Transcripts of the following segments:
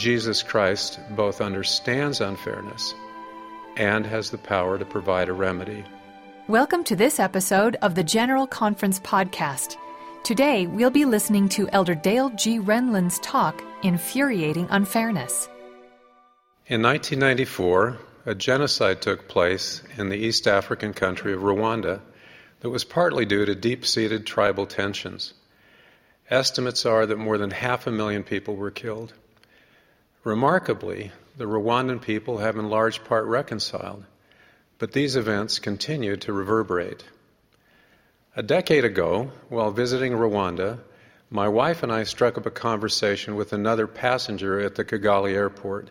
Jesus Christ both understands unfairness and has the power to provide a remedy. Welcome to this episode of the General Conference Podcast. Today, we'll be listening to Elder Dale G. Renlund's talk, Infuriating Unfairness. In 1994, a genocide took place in the East African country of Rwanda that was partly due to deep seated tribal tensions. Estimates are that more than half a million people were killed. Remarkably, the Rwandan people have in large part reconciled, but these events continue to reverberate. A decade ago, while visiting Rwanda, my wife and I struck up a conversation with another passenger at the Kigali airport.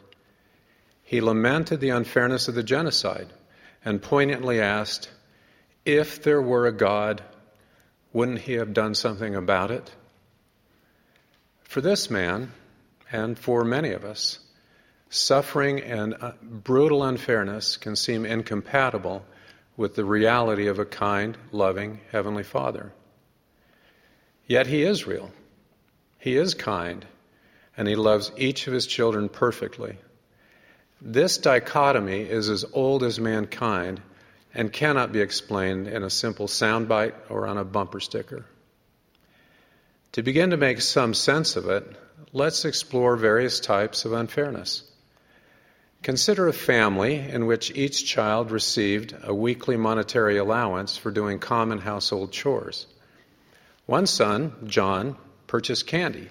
He lamented the unfairness of the genocide and poignantly asked, If there were a God, wouldn't he have done something about it? For this man, and for many of us, suffering and uh, brutal unfairness can seem incompatible with the reality of a kind, loving Heavenly Father. Yet He is real. He is kind, and He loves each of His children perfectly. This dichotomy is as old as mankind and cannot be explained in a simple soundbite or on a bumper sticker. To begin to make some sense of it, let's explore various types of unfairness. Consider a family in which each child received a weekly monetary allowance for doing common household chores. One son, John, purchased candy.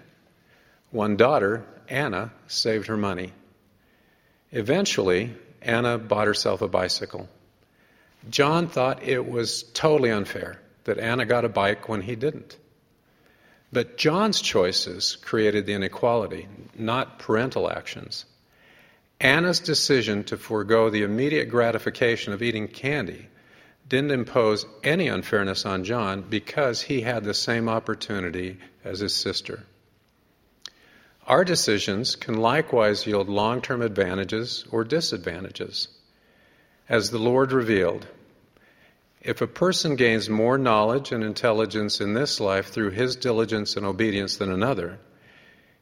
One daughter, Anna, saved her money. Eventually, Anna bought herself a bicycle. John thought it was totally unfair that Anna got a bike when he didn't. But John's choices created the inequality, not parental actions. Anna's decision to forego the immediate gratification of eating candy didn't impose any unfairness on John because he had the same opportunity as his sister. Our decisions can likewise yield long term advantages or disadvantages. As the Lord revealed, if a person gains more knowledge and intelligence in this life through his diligence and obedience than another,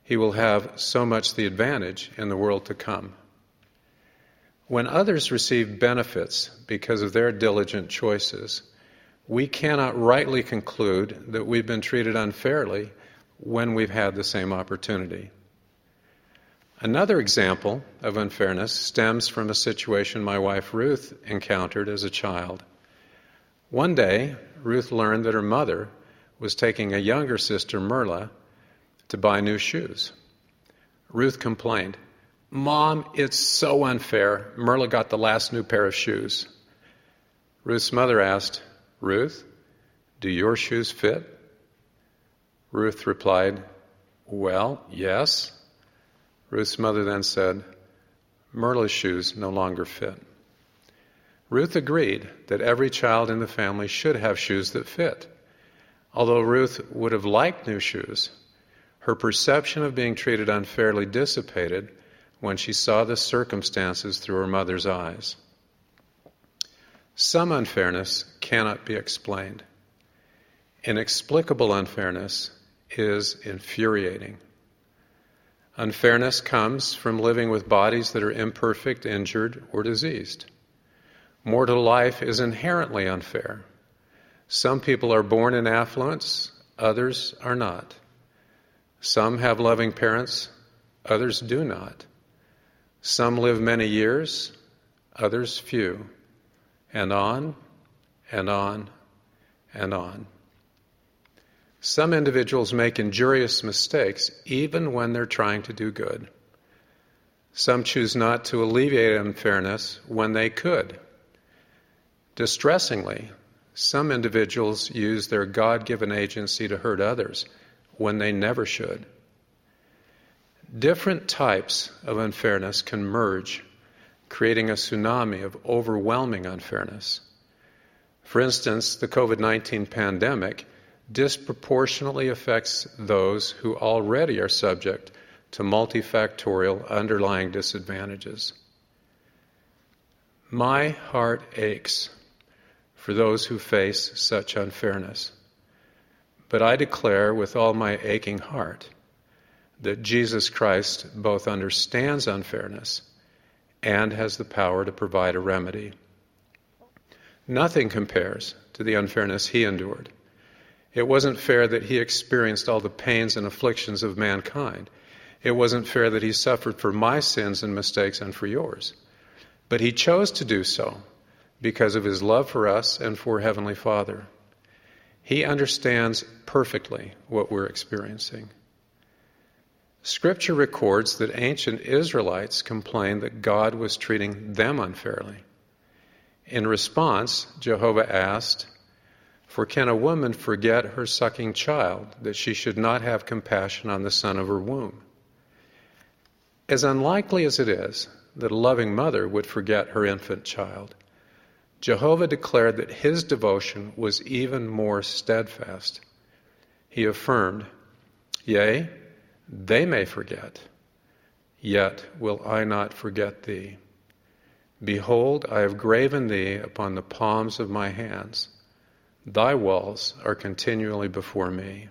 he will have so much the advantage in the world to come. When others receive benefits because of their diligent choices, we cannot rightly conclude that we've been treated unfairly when we've had the same opportunity. Another example of unfairness stems from a situation my wife Ruth encountered as a child. One day, Ruth learned that her mother was taking a younger sister, Merla, to buy new shoes. Ruth complained, Mom, it's so unfair. Merla got the last new pair of shoes. Ruth's mother asked, Ruth, do your shoes fit? Ruth replied, Well, yes. Ruth's mother then said, Merla's shoes no longer fit. Ruth agreed that every child in the family should have shoes that fit. Although Ruth would have liked new shoes, her perception of being treated unfairly dissipated when she saw the circumstances through her mother's eyes. Some unfairness cannot be explained. Inexplicable unfairness is infuriating. Unfairness comes from living with bodies that are imperfect, injured, or diseased. Mortal life is inherently unfair. Some people are born in affluence, others are not. Some have loving parents, others do not. Some live many years, others few. And on and on and on. Some individuals make injurious mistakes even when they're trying to do good. Some choose not to alleviate unfairness when they could. Distressingly, some individuals use their God given agency to hurt others when they never should. Different types of unfairness can merge, creating a tsunami of overwhelming unfairness. For instance, the COVID 19 pandemic disproportionately affects those who already are subject to multifactorial underlying disadvantages. My heart aches for those who face such unfairness. But I declare with all my aching heart that Jesus Christ both understands unfairness and has the power to provide a remedy. Nothing compares to the unfairness he endured. It wasn't fair that he experienced all the pains and afflictions of mankind. It wasn't fair that he suffered for my sins and mistakes and for yours. But he chose to do so because of his love for us and for Heavenly Father. He understands perfectly what we're experiencing. Scripture records that ancient Israelites complained that God was treating them unfairly. In response, Jehovah asked, For can a woman forget her sucking child, that she should not have compassion on the son of her womb? As unlikely as it is that a loving mother would forget her infant child, Jehovah declared that his devotion was even more steadfast. He affirmed, Yea, they may forget, yet will I not forget thee. Behold, I have graven thee upon the palms of my hands. Thy walls are continually before me.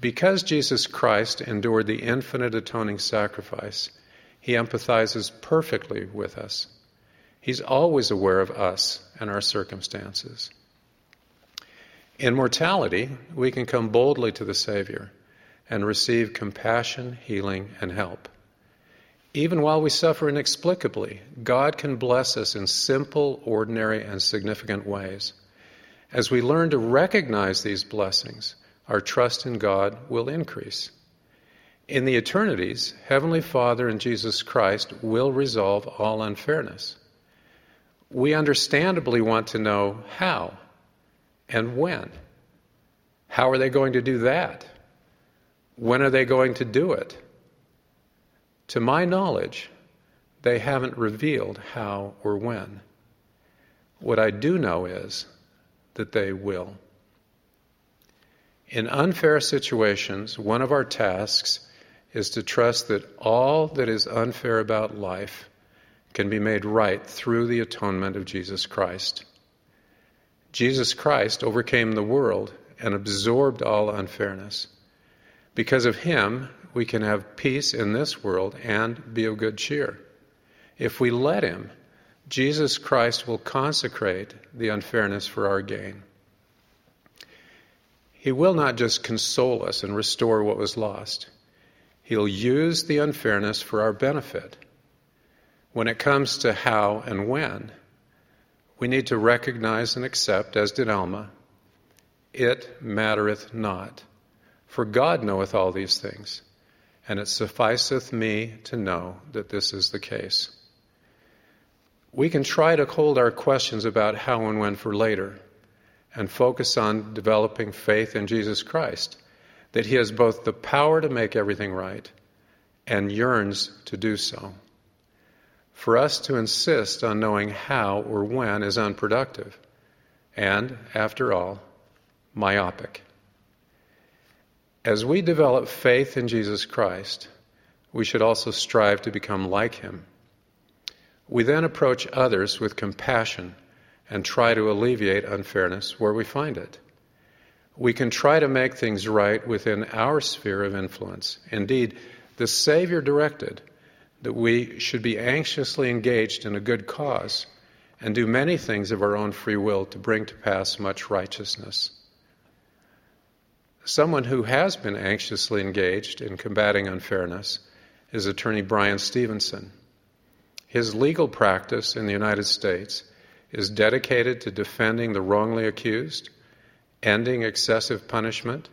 Because Jesus Christ endured the infinite atoning sacrifice, he empathizes perfectly with us. He's always aware of us and our circumstances. In mortality, we can come boldly to the Savior and receive compassion, healing, and help. Even while we suffer inexplicably, God can bless us in simple, ordinary, and significant ways. As we learn to recognize these blessings, our trust in God will increase. In the eternities, Heavenly Father and Jesus Christ will resolve all unfairness. We understandably want to know how and when. How are they going to do that? When are they going to do it? To my knowledge, they haven't revealed how or when. What I do know is that they will. In unfair situations, one of our tasks is to trust that all that is unfair about life can be made right through the atonement of Jesus Christ. Jesus Christ overcame the world and absorbed all unfairness. Because of him, we can have peace in this world and be of good cheer. If we let him, Jesus Christ will consecrate the unfairness for our gain. He will not just console us and restore what was lost. He'll use the unfairness for our benefit. When it comes to how and when, we need to recognize and accept, as did Alma, it mattereth not. For God knoweth all these things, and it sufficeth me to know that this is the case. We can try to hold our questions about how and when for later and focus on developing faith in Jesus Christ, that He has both the power to make everything right and yearns to do so. For us to insist on knowing how or when is unproductive and, after all, myopic. As we develop faith in Jesus Christ, we should also strive to become like him. We then approach others with compassion and try to alleviate unfairness where we find it. We can try to make things right within our sphere of influence. Indeed, the Savior directed that we should be anxiously engaged in a good cause and do many things of our own free will to bring to pass much righteousness. Someone who has been anxiously engaged in combating unfairness is attorney Bryan Stevenson. His legal practice in the United States is dedicated to defending the wrongly accused, ending excessive punishment,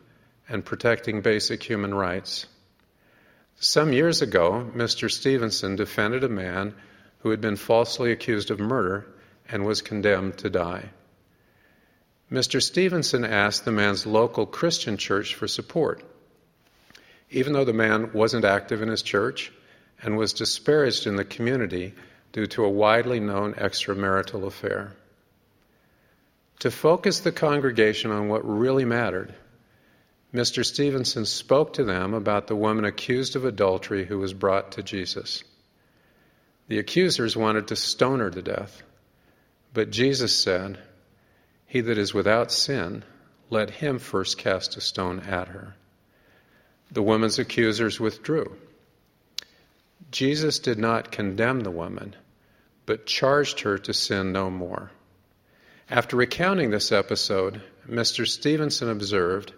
and protecting basic human rights. Some years ago, Mr. Stevenson defended a man who had been falsely accused of murder and was condemned to die. Mr. Stevenson asked the man's local Christian church for support. Even though the man wasn't active in his church and was disparaged in the community due to a widely known extramarital affair. To focus the congregation on what really mattered, Mr. Stevenson spoke to them about the woman accused of adultery who was brought to Jesus. The accusers wanted to stone her to death, but Jesus said, he that is without sin, let him first cast a stone at her. The woman's accusers withdrew. Jesus did not condemn the woman, but charged her to sin no more. After recounting this episode, Mr. Stevenson observed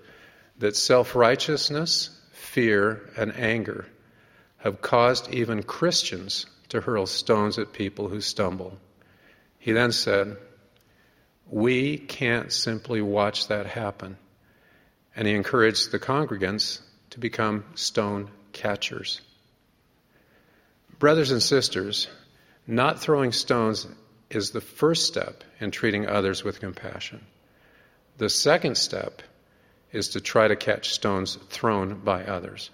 that self righteousness, fear, and anger have caused even Christians to hurl stones at people who stumble. He then said, We can't simply watch that happen. And he encouraged the congregants to become stone catchers. Brothers and sisters, not throwing stones is the first step in treating others with compassion. The second step is to try to catch stones thrown by others.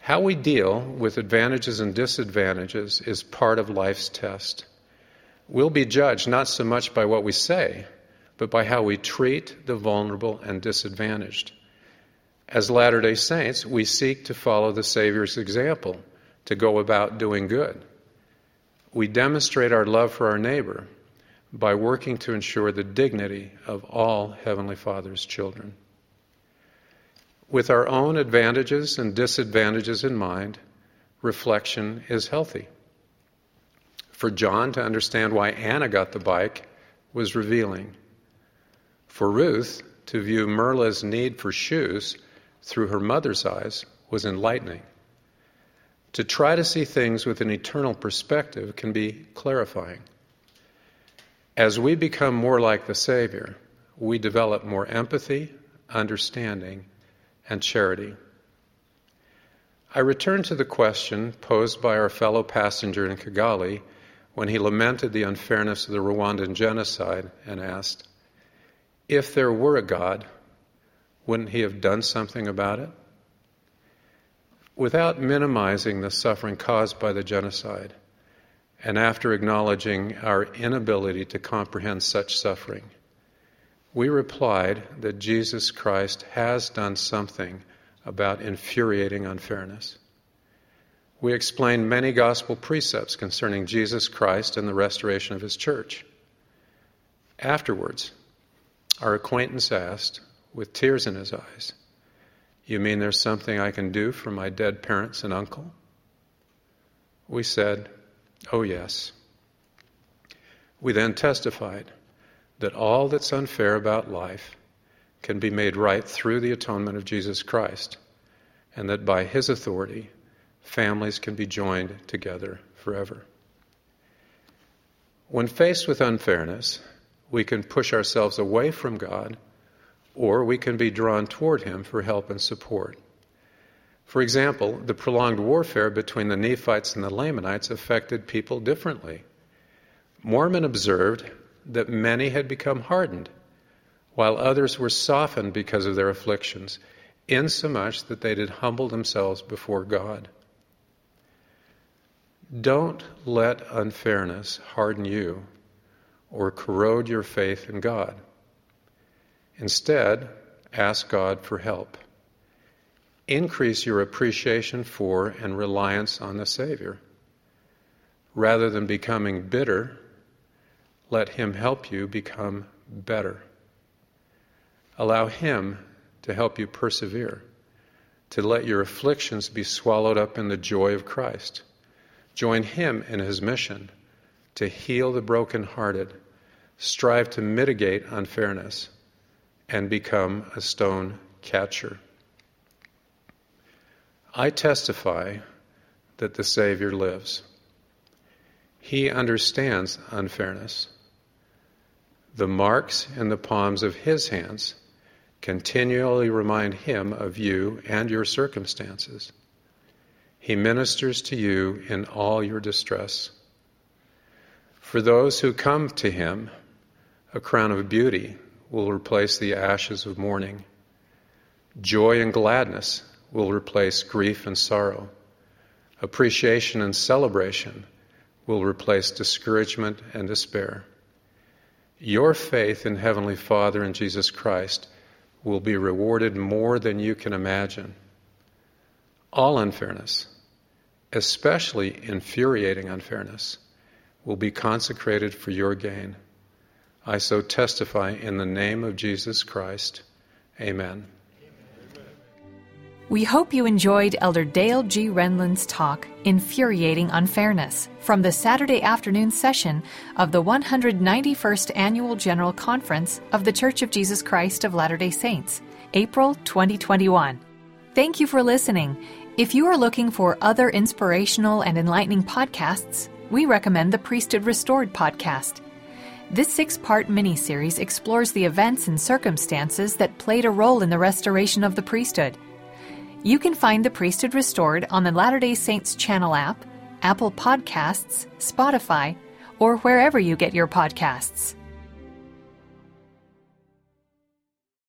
How we deal with advantages and disadvantages is part of life's test. We'll be judged not so much by what we say, but by how we treat the vulnerable and disadvantaged. As Latter day Saints, we seek to follow the Savior's example, to go about doing good. We demonstrate our love for our neighbor by working to ensure the dignity of all Heavenly Father's children. With our own advantages and disadvantages in mind, reflection is healthy. For John to understand why Anna got the bike was revealing. For Ruth to view Merla's need for shoes through her mother's eyes was enlightening. To try to see things with an eternal perspective can be clarifying. As we become more like the Savior, we develop more empathy, understanding, and charity. I return to the question posed by our fellow passenger in Kigali when he lamented the unfairness of the Rwandan genocide and asked, If there were a God, wouldn't he have done something about it? Without minimizing the suffering caused by the genocide, and after acknowledging our inability to comprehend such suffering, we replied that Jesus Christ has done something about infuriating unfairness. We explained many gospel precepts concerning Jesus Christ and the restoration of his church. Afterwards, our acquaintance asked, with tears in his eyes, You mean there's something I can do for my dead parents and uncle? We said, Oh, yes. We then testified that all that's unfair about life can be made right through the atonement of Jesus Christ, and that by his authority, families can be joined together forever. When faced with unfairness, we can push ourselves away from God, or we can be drawn toward Him for help and support. For example, the prolonged warfare between the Nephites and the Lamanites affected people differently. Mormon observed that many had become hardened, while others were softened because of their afflictions, insomuch that they did humble themselves before God. Don't let unfairness harden you or corrode your faith in God. Instead, ask God for help increase your appreciation for and reliance on the Savior. Rather than becoming bitter, let Him help you become better. Allow Him to help you persevere, to let your afflictions be swallowed up in the joy of Christ. Join Him in His mission to heal the brokenhearted, strive to mitigate unfairness, and become a stone catcher. I testify that the Savior lives. He understands unfairness. The marks in the palms of His hands continually remind Him of you and your circumstances. He ministers to you in all your distress. For those who come to Him, a crown of beauty will replace the ashes of mourning. Joy and gladness will replace grief and sorrow. Appreciation and celebration will replace discouragement and despair. Your faith in Heavenly Father and Jesus Christ will be rewarded more than you can imagine. All unfairness, especially infuriating unfairness, will be consecrated for your gain. I so testify in the name of Jesus Christ. Amen. We hope you enjoyed Elder Dale G. Renlund's talk, Infuriating Unfairness, from the Saturday afternoon session of the 191st Annual General Conference of The Church of Jesus Christ of Latter day Saints, April 2021. Thank you for listening. If you are looking for other inspirational and enlightening podcasts, we recommend the Priesthood Restored podcast. This six part mini series explores the events and circumstances that played a role in the restoration of the priesthood. You can find The Priesthood Restored on the Latter day Saints channel app, Apple Podcasts, Spotify, or wherever you get your podcasts.